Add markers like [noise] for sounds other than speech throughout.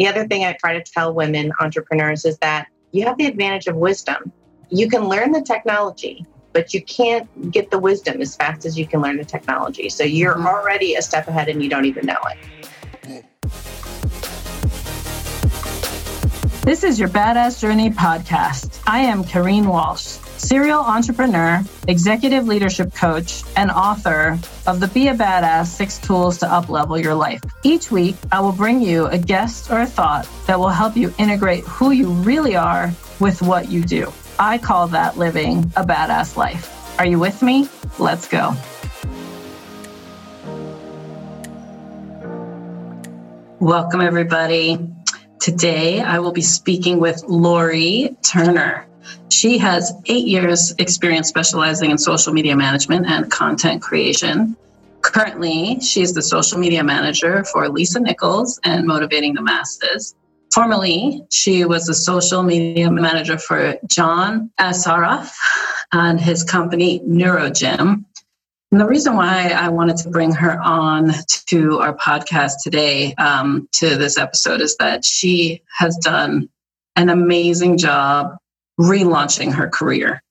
The other thing I try to tell women entrepreneurs is that you have the advantage of wisdom. You can learn the technology, but you can't get the wisdom as fast as you can learn the technology. So you're mm-hmm. already a step ahead and you don't even know it. This is your Badass Journey podcast. I am Kareen Walsh serial entrepreneur, executive leadership coach, and author of the Be a Badass Six Tools to Uplevel Your Life. Each week, I will bring you a guest or a thought that will help you integrate who you really are with what you do. I call that living a badass life. Are you with me? Let's go. Welcome, everybody. Today, I will be speaking with Lori Turner. She has eight years experience specializing in social media management and content creation. Currently, she's the social media manager for Lisa Nichols and Motivating the Masses. Formerly, she was the social media manager for John Assaraf and his company NeuroGym. And the reason why I wanted to bring her on to our podcast today, um, to this episode, is that she has done an amazing job relaunching her career.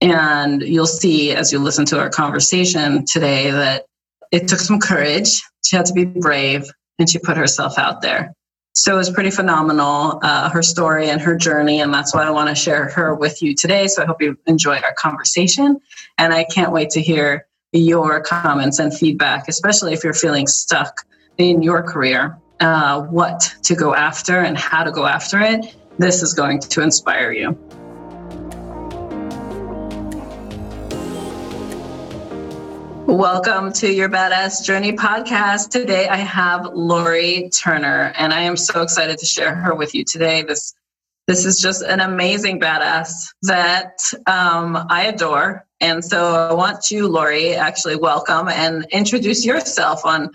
And you'll see as you listen to our conversation today that it took some courage. She had to be brave and she put herself out there. So it was pretty phenomenal, uh, her story and her journey. And that's why I want to share her with you today. So I hope you enjoy our conversation. And I can't wait to hear your comments and feedback, especially if you're feeling stuck in your career, uh, what to go after and how to go after it. This is going to inspire you. Welcome to your Badass Journey podcast. Today I have Lori Turner, and I am so excited to share her with you today. This this is just an amazing badass that um, I adore. And so I want you, Lori, actually welcome and introduce yourself on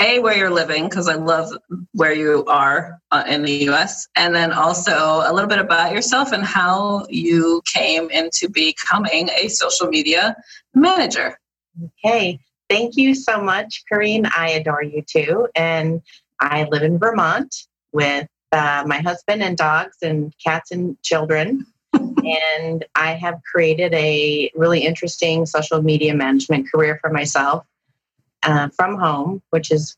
a where you're living because I love where you are uh, in the U.S. and then also a little bit about yourself and how you came into becoming a social media manager. Okay. Thank you so much, Kareen. I adore you too. And I live in Vermont with uh, my husband and dogs and cats and children. [laughs] and I have created a really interesting social media management career for myself uh, from home, which is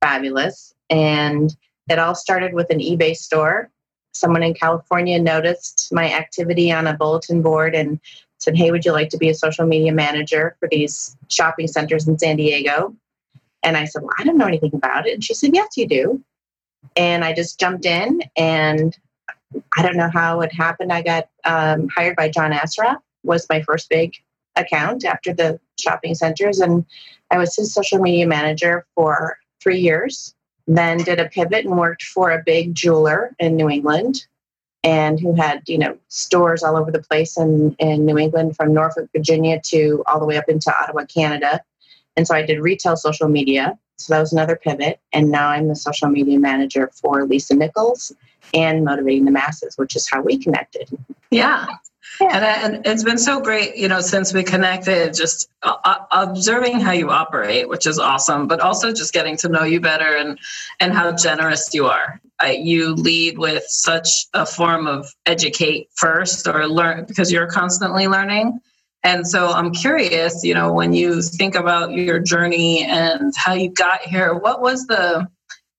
fabulous. And it all started with an eBay store. Someone in California noticed my activity on a bulletin board and said, Hey, would you like to be a social media manager for these shopping centers in San Diego? And I said, Well, I don't know anything about it. And she said, Yes, you do. And I just jumped in, and I don't know how it happened. I got um, hired by John Assaraf, was my first big account after the shopping centers. And I was his social media manager for three years. Then did a pivot and worked for a big jeweler in New England and who had you know stores all over the place in, in new england from norfolk virginia to all the way up into ottawa canada. And so i did retail social media. So that was another pivot. And now i'm the social media manager for lisa nichols and motivating the masses which is how we connected. Yeah. Yeah. And, and, it's been so great, you know, since we connected, just uh, observing how you operate, which is awesome, but also just getting to know you better and and how generous you are. Uh, you lead with such a form of educate first or learn because you're constantly learning. And so I'm curious, you know, when you think about your journey and how you got here, what was the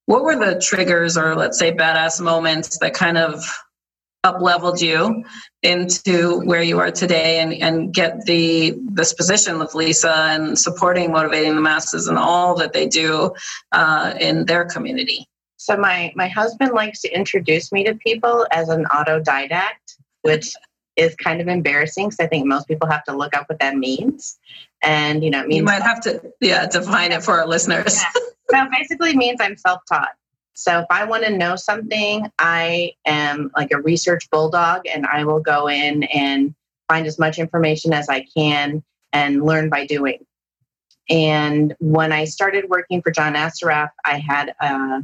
what were the triggers or let's say badass moments that kind of up leveled you into where you are today and, and get the this position with Lisa and supporting motivating the masses and all that they do uh, in their community. So my my husband likes to introduce me to people as an autodidact, which is kind of embarrassing because I think most people have to look up what that means. And you know, it means you might have to yeah define it for our listeners. Yeah. So basically means I'm self-taught. So if I want to know something, I am like a research bulldog and I will go in and find as much information as I can and learn by doing. And when I started working for John Assaraf, I had a,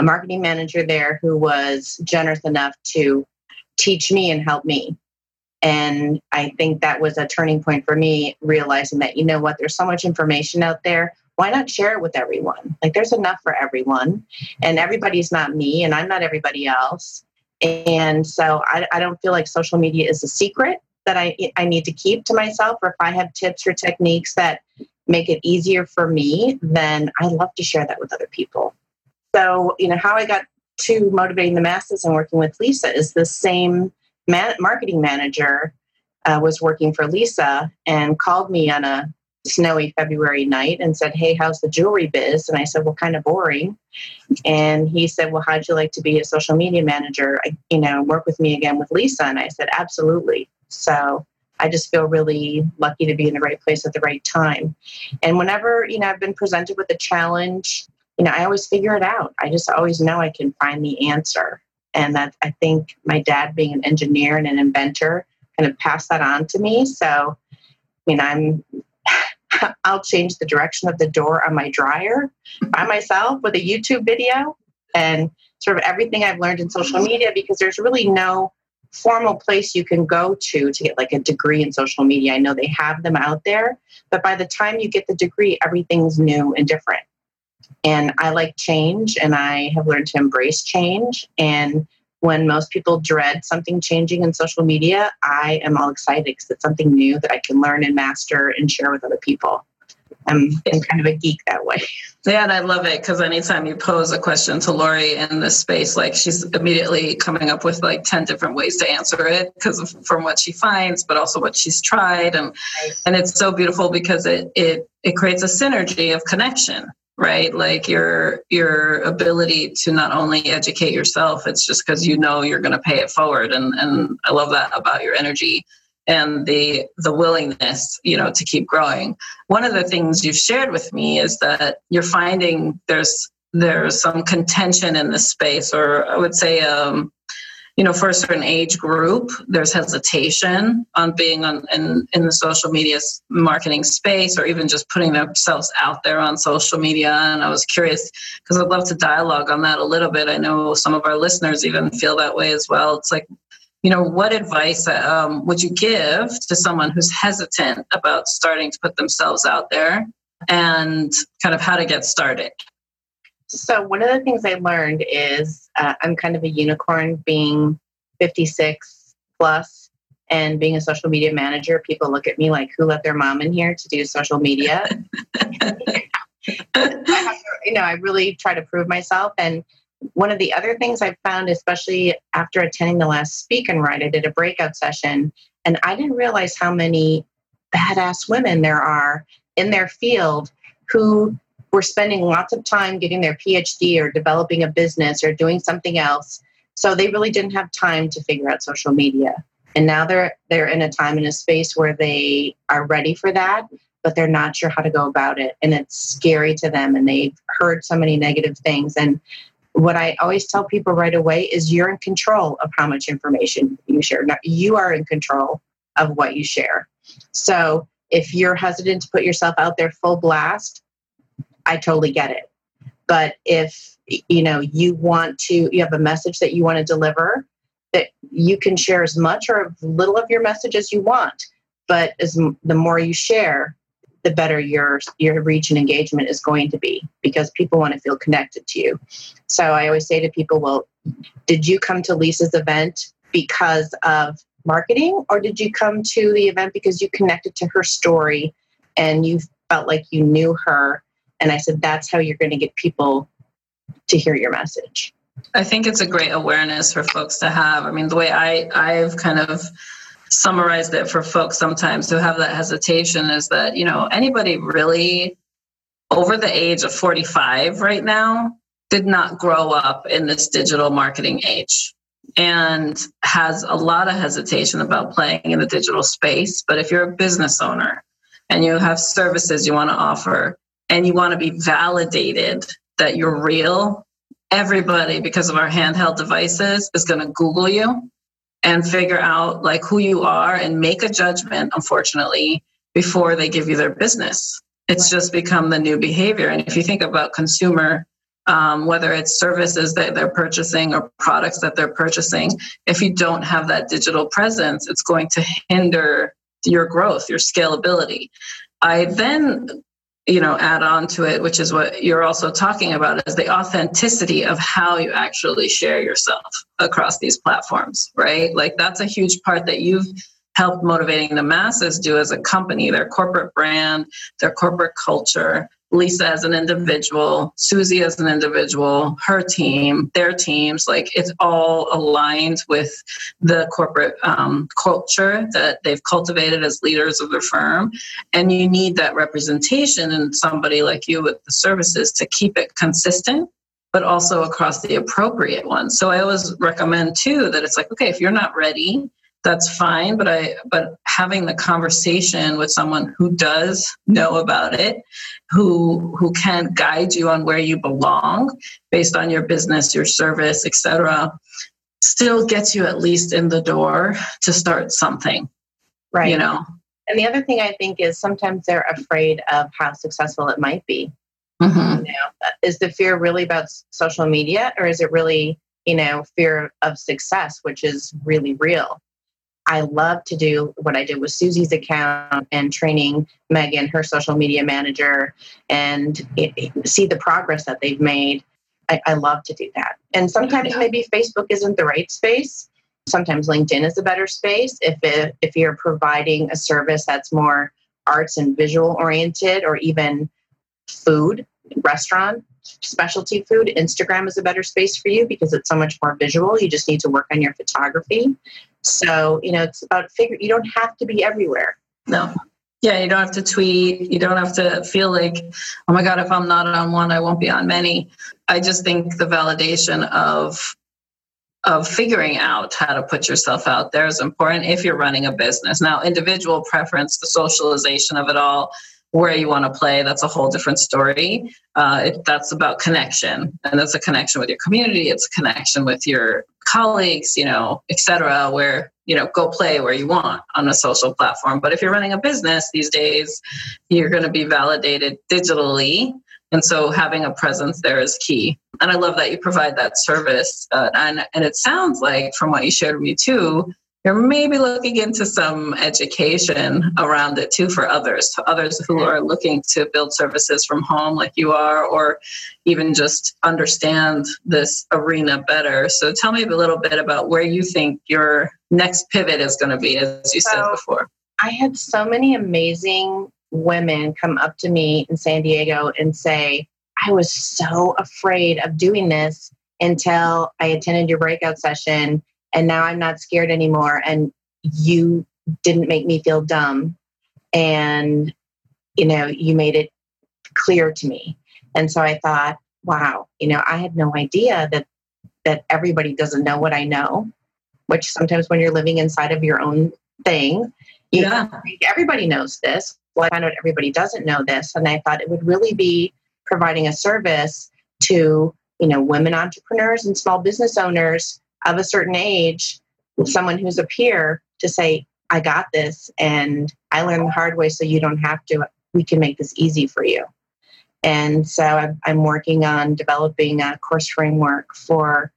a marketing manager there who was generous enough to teach me and help me. And I think that was a turning point for me, realizing that, you know what, there's so much information out there why not share it with everyone? Like there's enough for everyone, and everybody's not me, and I'm not everybody else. And so I, I don't feel like social media is a secret that I, I need to keep to myself, or if I have tips or techniques that make it easier for me, then I love to share that with other people. So, you know, how I got to motivating the masses and working with Lisa is the same man- marketing manager uh, was working for Lisa and called me on a snowy February night and said, Hey, how's the jewelry biz? And I said, Well, kind of boring. And he said, Well, how'd you like to be a social media manager? I, you know, work with me again with Lisa. And I said, Absolutely. So I just feel really lucky to be in the right place at the right time. And whenever, you know, I've been presented with a challenge, you know, I always figure it out. I just always know I can find the answer. And that I think my dad being an engineer and an inventor kind of passed that on to me. So, I mean, I'm [laughs] I'll change the direction of the door on my dryer by myself with a YouTube video and sort of everything I've learned in social media because there's really no formal place you can go to to get like a degree in social media. I know they have them out there, but by the time you get the degree, everything's new and different. And I like change and I have learned to embrace change. And when most people dread something changing in social media, I am all excited because it's something new that I can learn and master and share with other people. I'm, I'm kind of a geek that way. [laughs] Yeah, and I love it because anytime you pose a question to Lori in this space, like she's immediately coming up with like 10 different ways to answer it because from what she finds, but also what she's tried. And and it's so beautiful because it it it creates a synergy of connection right? Like your your ability to not only educate yourself it's just because you know you're going to pay it forward. And and i love that about your energy and the the willingness you know to keep growing. One of the things you've shared with me is that you're finding there's there's some contention in the space or i would say um, you know, for a certain age group, there's hesitation on being on in, in the social media marketing space or even just putting themselves out there on social media. And I was curious because I'd love to dialogue on that a little bit. I know some of our listeners even feel that way as well. It's like, you know, what advice um, would you give to someone who's hesitant about starting to put themselves out there and kind of how to get started? So, one of the things I learned is uh, I'm kind of a unicorn being 56 plus and being a social media manager. People look at me like, who let their mom in here to do social media? I [laughs] to, [laughs] you know, I really try to prove myself. And one of the other things I've found, especially after attending the last speak and write, I did a breakout session and I didn't realize how many badass women there are in their field who were spending lots of time getting their PhD or developing a business or doing something else. So they really didn't have time to figure out social media. And now they're they're in a time and a space where they are ready for that, but they're not sure how to go about it. And it's scary to them and they've heard so many negative things. And what I always tell people right away is you're in control of how much information you share. Now, you are in control of what you share. So if you're hesitant to put yourself out there full blast, I totally get it. But if you know you want to, you have a message that you want to deliver, that you can share as much or as little of your message as you want. But as the more you share, the better your your reach and engagement is going to be because people want to feel connected to you. So I always say to people, well, did you come to Lisa's event because of marketing or did you come to the event because you connected to her story and you felt like you knew her and I said, that's how you're going to get people to hear your message. I think it's a great awareness for folks to have. I mean, the way I, I've kind of summarized it for folks sometimes who have that hesitation is that, you know, anybody really over the age of 45 right now did not grow up in this digital marketing age and has a lot of hesitation about playing in the digital space. But if you're a business owner and you have services you want to offer, and you want to be validated that you're real, everybody, because of our handheld devices, is going to Google you and figure out like who you are and make a judgment, unfortunately, before they give you their business. It's just become the new behavior. And if you think about consumer, um, whether it's services that they're purchasing or products that they're purchasing, if you don't have that digital presence, it's going to hinder your growth, your scalability. I then you know add on to it which is what you're also talking about is the authenticity of how you actually share yourself across these platforms right? Like that's a huge part that you've helped motivating the masses do as a company their corporate brand their corporate culture Lisa as an individual, Susie as an individual, her team, their teams, like it's all aligned with the corporate um, culture that they've cultivated as leaders of the firm. And you need that representation in somebody like you with the services to keep it consistent but also across the appropriate ones. So I always recommend too that it's like, okay, if you're not ready that's fine but i but having the conversation with someone who does know about it who who can guide you on where you belong based on your business your service etc still gets you at least in the door to start something right. you know? And the other thing i think is sometimes they're afraid of how successful it might be. Mm-hmm. you know, is the fear really about social media or is it really you know fear of success which is really real I love to do what I did with Susie's account and training Megan, her social media manager, and it, it, see the progress that they've made. I, I love to do that. And sometimes maybe Facebook isn't the right space. Sometimes LinkedIn is a better space if it, if you're providing a service that's more arts and visual oriented, or even food, restaurant, specialty food. Instagram is a better space for you because it's so much more visual. You just need to work on your photography. So, you know, it's about figure you don't have to be everywhere. No. Yeah, you don't have to tweet. You don't have to feel like, oh my God, if I'm not on one, I won't be on many. I just think the validation of of figuring out how to put yourself out there is important if you're running a business. Now, individual preference, the socialization of it all, where you want to play that's a whole different story. Uh, it, that's about connection and that's a connection with your community it's a connection with your colleagues you know etc where you know go play where you want on a social platform. But if you're running a business these days you're going to be validated digitally and so having a presence there is key. And i love that you provide that service uh, and and it sounds like from what you shared with me too you're maybe looking into some education around it too for others, to others who are looking to build services from home like you are, or even just understand this arena better. So tell me a little bit about where you think your next pivot is going to be, as you so, said before. I had so many amazing women come up to me in San Diego and say, I was so afraid of doing this until I attended your breakout session and now I'm not scared anymore. And you didn't make me feel dumb. And, you know, you made it clear to me. And so I thought, wow, you know, I had no idea that that everybody doesn't know what I know, which sometimes when you're living inside of your own thing, you yeah. everybody knows this. Well, I found out everybody doesn't know this. And I thought it would really be providing a service to, you know, women entrepreneurs and small business owners of a certain age, someone who's a peer to say, I got this and I learned the hard way so you don't have to. We can make this easy for you. And so I'm working on developing a course framework for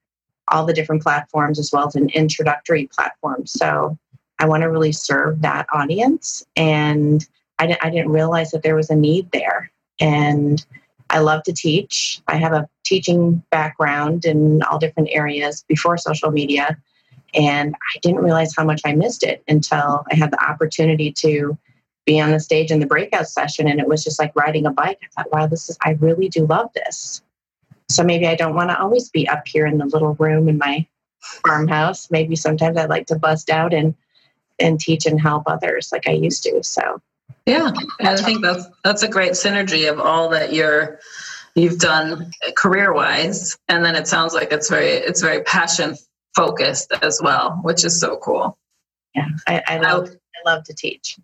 all the different platforms as well as an introductory platform. So I want to really serve that audience. And I, didn't realize that there was a need there. And I love to teach. I have a teaching background in all different areas before social media. And I didn't realize how much I missed it until I had the opportunity to be on the stage in the breakout session. And it was just like riding a bike. I thought, wow, this is, I really do love this. So maybe I don't want to always be up here in the little room in my farmhouse. Maybe sometimes I'd like to bust out and, and teach and help others like I used to. So yeah, and I think that's that's a great synergy of all that you're you've done career wise, and then it sounds like it's very it's very passion focused as well, which is so cool. Yeah, I, I love I love to teach.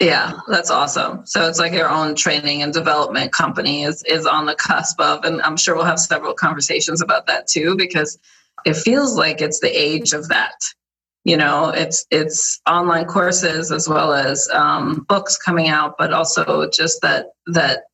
Yeah, that's awesome. So it's like your own training and development company is is on the cusp of, and I'm sure we'll have several conversations about that too, because it feels like it's the age of that you know it's it's online courses as well as um, books coming out but also just that that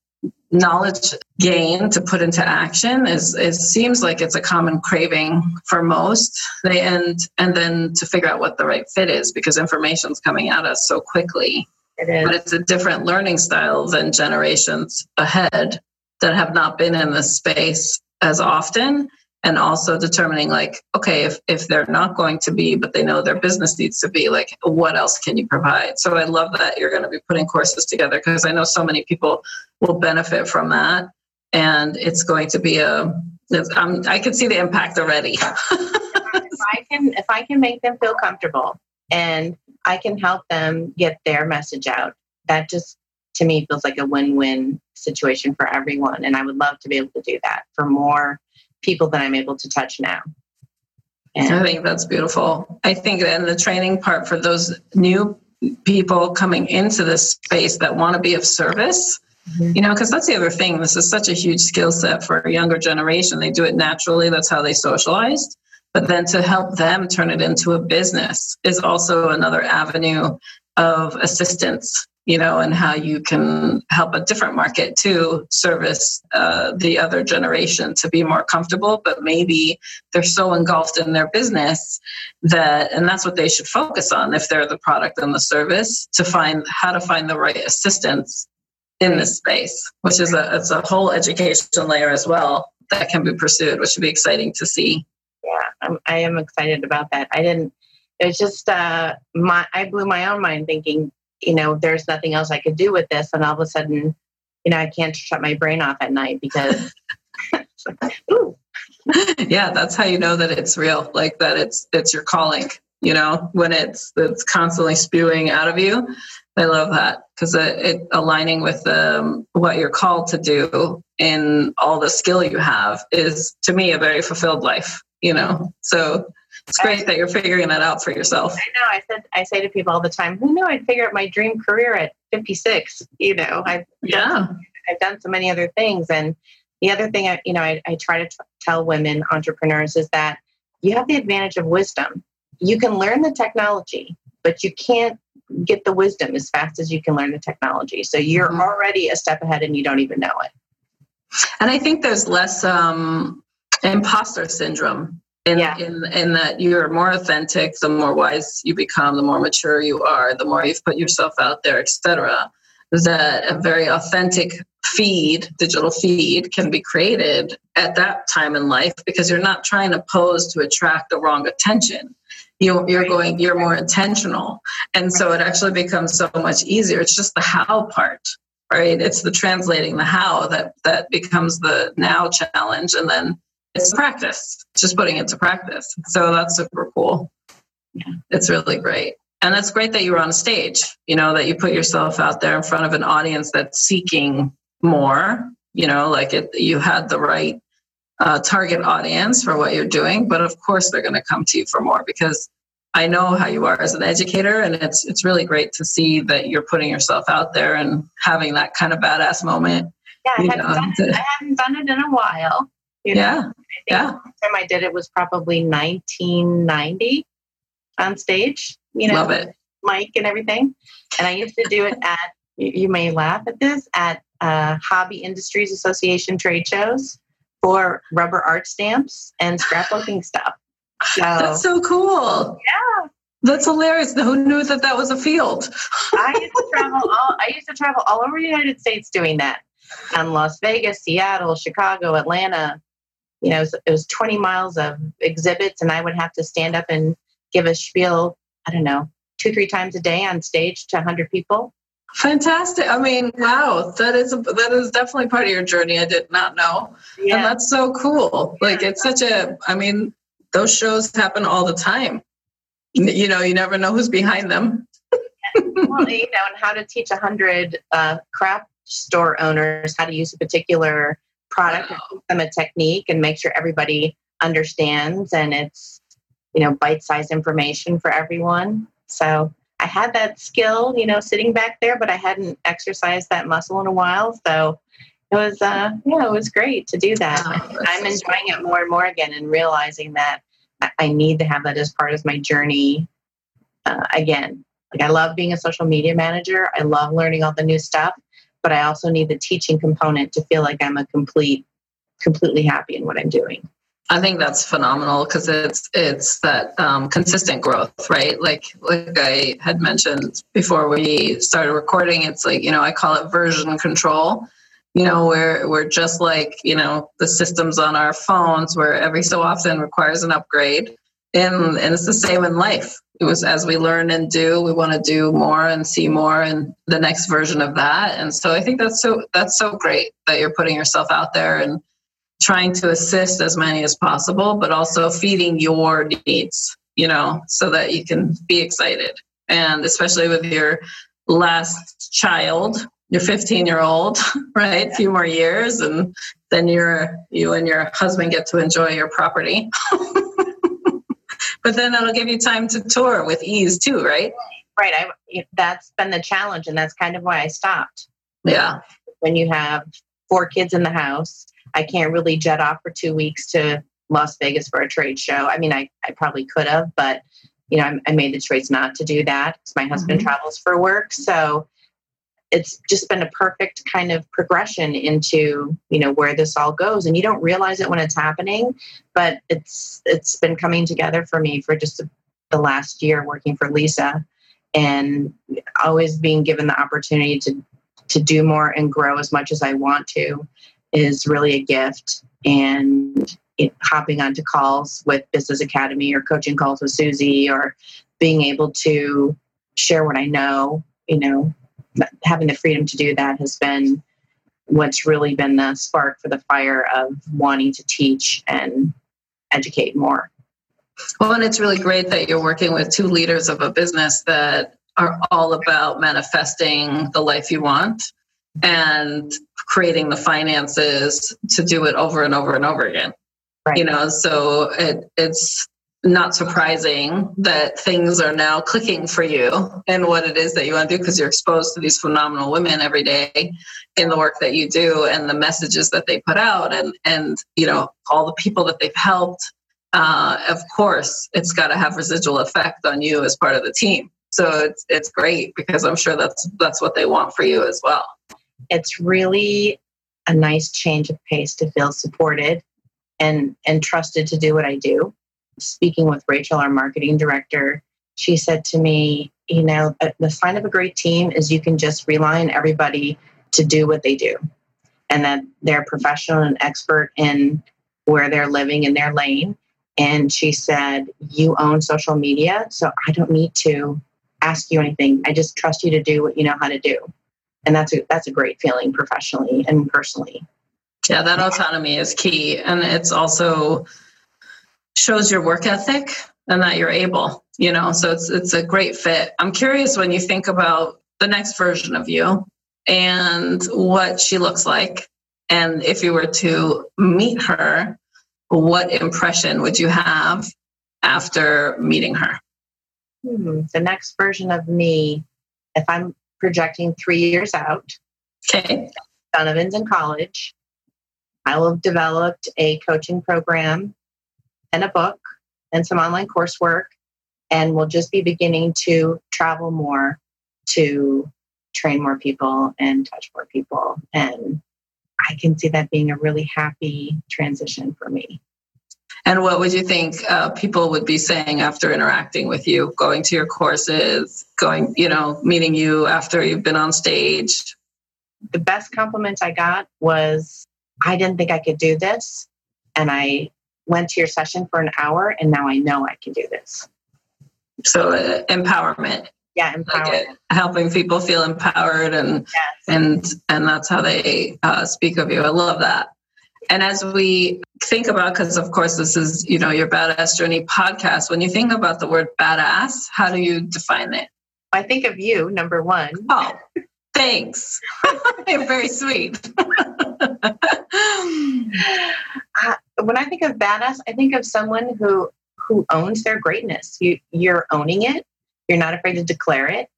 knowledge gain to put into action is it seems like it's a common craving for most they end and then to figure out what the right fit is because information's coming at us so quickly It is. But it's a different learning style than generations ahead that have not been in this space as often. And also determining, like, okay, if, if they're not going to be, but they know their business needs to be, like, what else can you provide? So I love that you're going to be putting courses together because I know so many people will benefit from that. And it's going to be a, I can see the impact already. [laughs] if I can, if I can make them feel comfortable and I can help them get their message out, that just to me feels like a win-win situation for everyone and i would love to be able to do that for more people that i'm able to touch now. And i think that's beautiful. I think and the training part for those new people coming into this space that want to be of service mm-hmm. you know because that's the other thing. This is such a huge skill set for a younger generation. They do it naturally. That's how they socialized. But then to help them turn it into a business is also another avenue of assistance you know, and how you can help a different market to service uh, the other generation to be more comfortable. But maybe they're so engulfed in their business that, and that's what they should focus on if they're the product and the service to find how to find the right assistance in this space, which is a it's a whole education layer as well that can be pursued, which would be exciting to see. Yeah, I'm, I am excited about that. I didn't. It's just uh, my I blew my own mind thinking you know, there's nothing else I could do with this. And all of a sudden, you know, I can't shut my brain off at night because, [laughs] [laughs] ooh. yeah, that's how you know that it's real, like that it's it's your calling. You know, when it's it's constantly spewing out of you. I love that because it, it, aligning with um, what you're called to do in all the skill you have is to me a very fulfilled life. You know, so it's great that you're figuring that out for yourself. I know. I said I say to people all the time, "Who knew I'd figure out my dream career at 56?" You know, I've yeah, done, I've done so many other things, and the other thing I, you know, I, I try to t- tell women entrepreneurs is that you have the advantage of wisdom. You can learn the technology, but you can't get the wisdom as fast as you can learn the technology. So you're mm-hmm. already a step ahead, and you don't even know it. And I think there's less um, imposter syndrome in, yeah. in, in that you're more authentic the more wise you become the more mature you are the more you've put yourself out there etc that a very authentic feed digital feed can be created at that time in life because you're not trying to pose to attract the wrong attention. You, you're going you're more intentional. And so it actually becomes so much easier. It's just the how part right? It's the translating the how that that becomes the now challenge and then it's practice, just putting it to practice. So that's super cool. Yeah, it's really great. And that's great that you were on stage, you know, that you put yourself out there in front of an audience that's seeking more, you know, like it, you had the right uh, target audience for what you're doing. But of course, they're going to come to you for more because I know how you are as an educator, and it's it's really great to see that you're putting yourself out there and having that kind of badass moment. Yeah, I, haven't, know, done, to, I haven't done it in a while. You know? Yeah. yeah. The time I did it was probably 1990 on stage. You know, love it. Mic and everything. And I used to do it [laughs] at. You may laugh at this at uh, Hobby Industries Association trade shows for rubber art stamps and scrapbooking stuff. So, [laughs] That's so cool. Yeah. That's hilarious. Who knew that that was a field? I used to travel [laughs] all. I used to travel all over the United States doing that, and Las Vegas, Seattle, Chicago, Atlanta, you know, it was, 20 miles of exhibits, and I would have to stand up and give a spiel, I don't know, two, three times a day on stage to 100 people. Fantastic. I mean, wow, that is a, that is definitely part of your journey. I did not know. Yeah. And that's so cool. Like it's such a I mean, those shows happen all the time. You know, you never know who's behind them. [laughs] well, you know, and how to teach a hundred uh, craft store owners how to use a particular product wow. and them a technique and make sure everybody understands and it's you know bite-sized information for everyone. So i had that skill you know sitting back there but i hadn't exercised that muscle in a while. So it was uh yeah it was great to do that. Oh, i'm enjoying it more and more again and realizing that i need to have that as part of my journey uh, again. Like i love being a social media manager. I love learning all the new stuff but I also need the teaching component to feel like I'm a complete, completely happy in what I'm doing. I think that's phenomenal because it's it's that um, consistent growth, right? Like like I had mentioned before we started recording, it's like you know I call it version control. You know, we're we're just like you know the systems on our phones, where every so often requires an upgrade, and and it's the same in life. It was as we learn and do, we want to do more and see more, and the next version of that. And so I think that's so that's so great that you're putting yourself out there and trying to assist as many as possible, but also feeding your needs, you know, so that you can be excited. And especially with your last child, your 15 year old, [laughs] right? A few more years, and then you're, you and your husband get to enjoy your property. [laughs] but then it'll give you time to tour with ease too, right? Right. I, that's been the challenge, and that's kind of why I stopped. Yeah. When you have four kids in the house, I can't really jet off for two weeks to Las Vegas for a trade show. I mean, I, I probably could have, but you know, I, I made the choice not to do that because my husband mm-hmm. travels for work. So it's just been a perfect kind of progression into you know where this all goes and you don't realize it when it's happening but it's it's been coming together for me for just the last year working for lisa and always being given the opportunity to to do more and grow as much as i want to is really a gift. And it, hopping onto calls with Business Academy or coaching calls with Susie or being able to share what I know, you know, having the freedom to do that has been what's really been the spark for the fire of wanting to teach and educate more. Well, and it's really great that you're working with two leaders of a business that are all about manifesting the life you want and creating the finances to do it over and over and over again. Right. You know, so it, it's not surprising that things are now clicking for you and what it is that you want to do because you're exposed to these phenomenal women every day in the work that you do and the messages that they put out and and you know all the people that they've helped uh, of course it's got to have residual effect on you as part of the team so it's it's great because i'm sure that's that's what they want for you as well it's really a nice change of pace to feel supported and and trusted to do what I do. Speaking with Rachel, our marketing director, she said to me, you know, uh, the sign of a great team is you can just rely on everybody to do what they do and that they're professional and expert in where they're living in their lane. And she said, You own social media, so I don't need to ask you anything. I just trust you to do what you know how to do and that's a that's a great feeling professionally and personally yeah that autonomy is key and it's also shows your work ethic and that you're able you know so it's it's a great fit i'm curious when you think about the next version of you and what she looks like and if you were to meet her what impression would you have after meeting her hmm, the next version of me if i'm projecting three years out. Okay. Donovan's in college. I will have developed a coaching program and a book and some online coursework, and we'll just be beginning to travel more to train more people and touch more people. And I can see that being a really happy transition for me. And what would you think uh, people would be saying after interacting with you, going to your courses, going, you know, meeting you after you've been on stage? The best compliment I got was, I didn't think I could do this. And I went to your session for an hour and now I know I can do this. So, uh, empowerment. Yeah, empowerment. Like helping people feel empowered and yes. and and that's how they uh, speak of you. I love that. And as we think about, because of course this is, you know, your badass journey podcast, when you think about the word badass, how do you define it? I think of you, number one. Oh, thanks. [laughs] You're very sweet. [laughs] [laughs] uh, when I think of badass, I think of someone who who owns their greatness. You you're owning it. You're not afraid to declare it,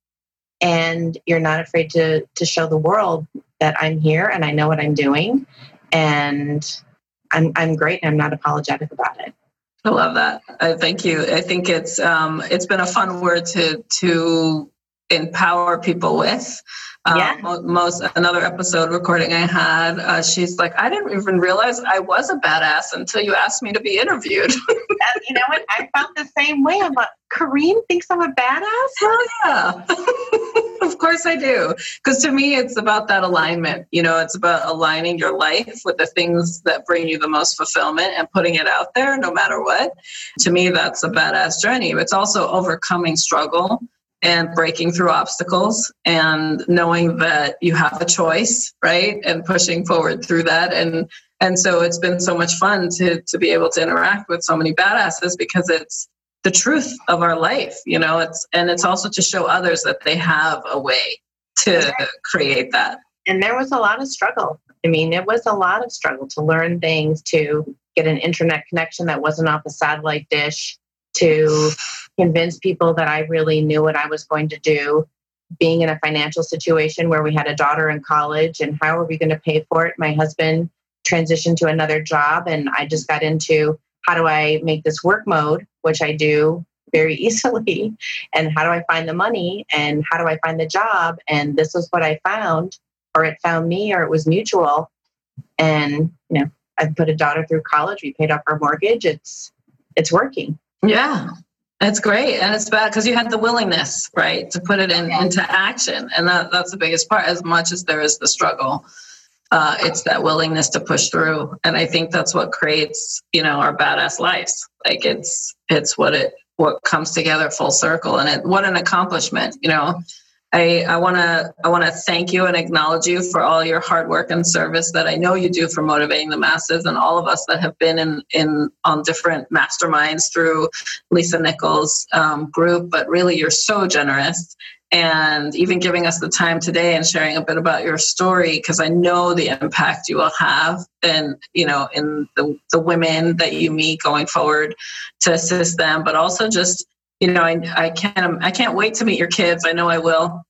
and you're not afraid to to show the world that I'm here and I know what I'm doing and I'm I'm great and I'm not apologetic about it. I love that. I thank you. I think it's um, it's been a fun word to to empower people with. Um, yeah. most another episode recording I had, uh, she's like, I didn't even realize I was a badass until you asked me to be interviewed. [laughs] you know what? I felt the same way. I'm like, Kareen thinks I'm a badass. Hell yeah, [laughs] of course I do. Because to me, it's about that alignment. You know, it's about aligning your life with the things that bring you the most fulfillment and putting it out there, no matter what. To me, that's a badass journey. It's also overcoming struggle and breaking through obstacles and knowing that you have a choice right? And pushing forward through that. And and so it's been so much fun to to be able to interact with so many badasses because it's the truth of our life you know? It's and it's also to show others that they have a way to create that. And there was a lot of struggle. I mean it was a lot of struggle to learn things to get an internet connection that wasn't off a satellite dish to convince people that I really knew what I was going to do. Being in a financial situation where we had a daughter in college and how are we going to pay for it? My husband transitioned to another job and I just got into how do I make this work mode, which I do very [laughs] easily, and how do I find the money and how do I find the job? And this is what I found, or it found me, or it was mutual. And you know, I put a daughter through college. We paid off our mortgage. It's it's working. Yeah, that's great. And it's bad because you had the willingness, right, to put it in, into action. And that, that's the biggest part, as much as there is the struggle. Uh, it's that willingness to push through and i think that's what creates you know our badass lives like it's it's what it what comes together full circle and it what an accomplishment you know I, want to I want to thank you and acknowledge you for all your hard work and service that I know you do for motivating the masses and all of us that have been in in on different masterminds through Lisa Nichols um, group. But really, you're so generous and even giving us the time today and sharing a bit about your story because I know the impact you will have and you know in the the women that you meet going forward to assist them, but also just you know, I, I can't um, I can't wait to meet your kids. I know I will.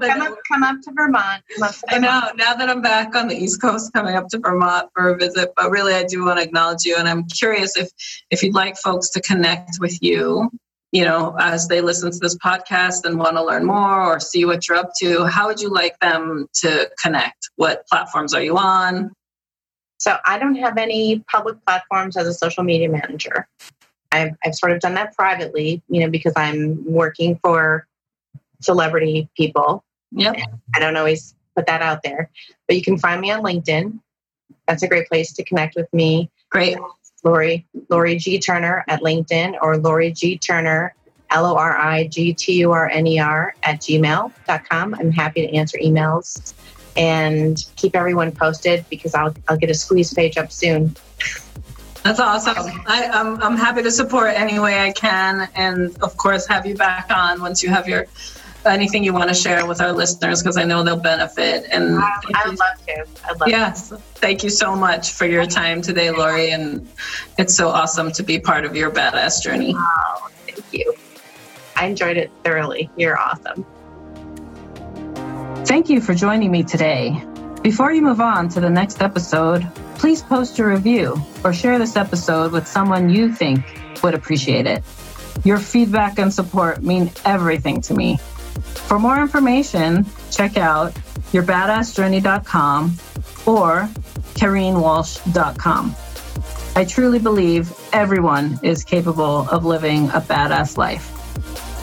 come, up, come up to Vermont. Up to Vermont. I know. Now that I'm back on the East Coast, coming up to Vermont for a visit, but really, I do want to acknowledge you, and I'm curious if if you'd like folks to connect with you. You know, as they listen to this podcast and want to learn more or see what you're up to, how would you like them to connect? What platforms are you on? So I don't have any public platforms as a social media manager. I've, I've sort of done that privately, you know, because I'm working for celebrity people. Yep. I don't always put that out there, but you can find me on LinkedIn. That's a great place to connect with me. Great. Lori, Lori G. Turner at LinkedIn or Lori G. Turner, L O R I G T U R N E R at gmail.com. I'm happy to answer emails and keep everyone posted because I'll, I'll get a squeeze page up soon. That's awesome. I, am I'm, I'm happy to support any way I can, and of course, have you back on once you have your anything you want to share with our listeners because I know they'll benefit. And I, I would love to. I'd love yes, to. thank you so much for your time today, Lori, and it's so awesome to be part of your badass journey. Oh, thank you. I enjoyed it thoroughly. You're awesome. Thank you for joining me today. Before you move on to the next episode, please post a review or share this episode with someone you think would appreciate it. Your feedback and support mean everything to me. For more information, check out yourbadassjourney.com or kareenwalsh.com. I truly believe everyone is capable of living a badass life.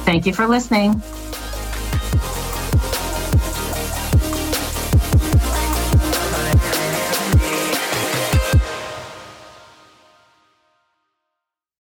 Thank you for listening.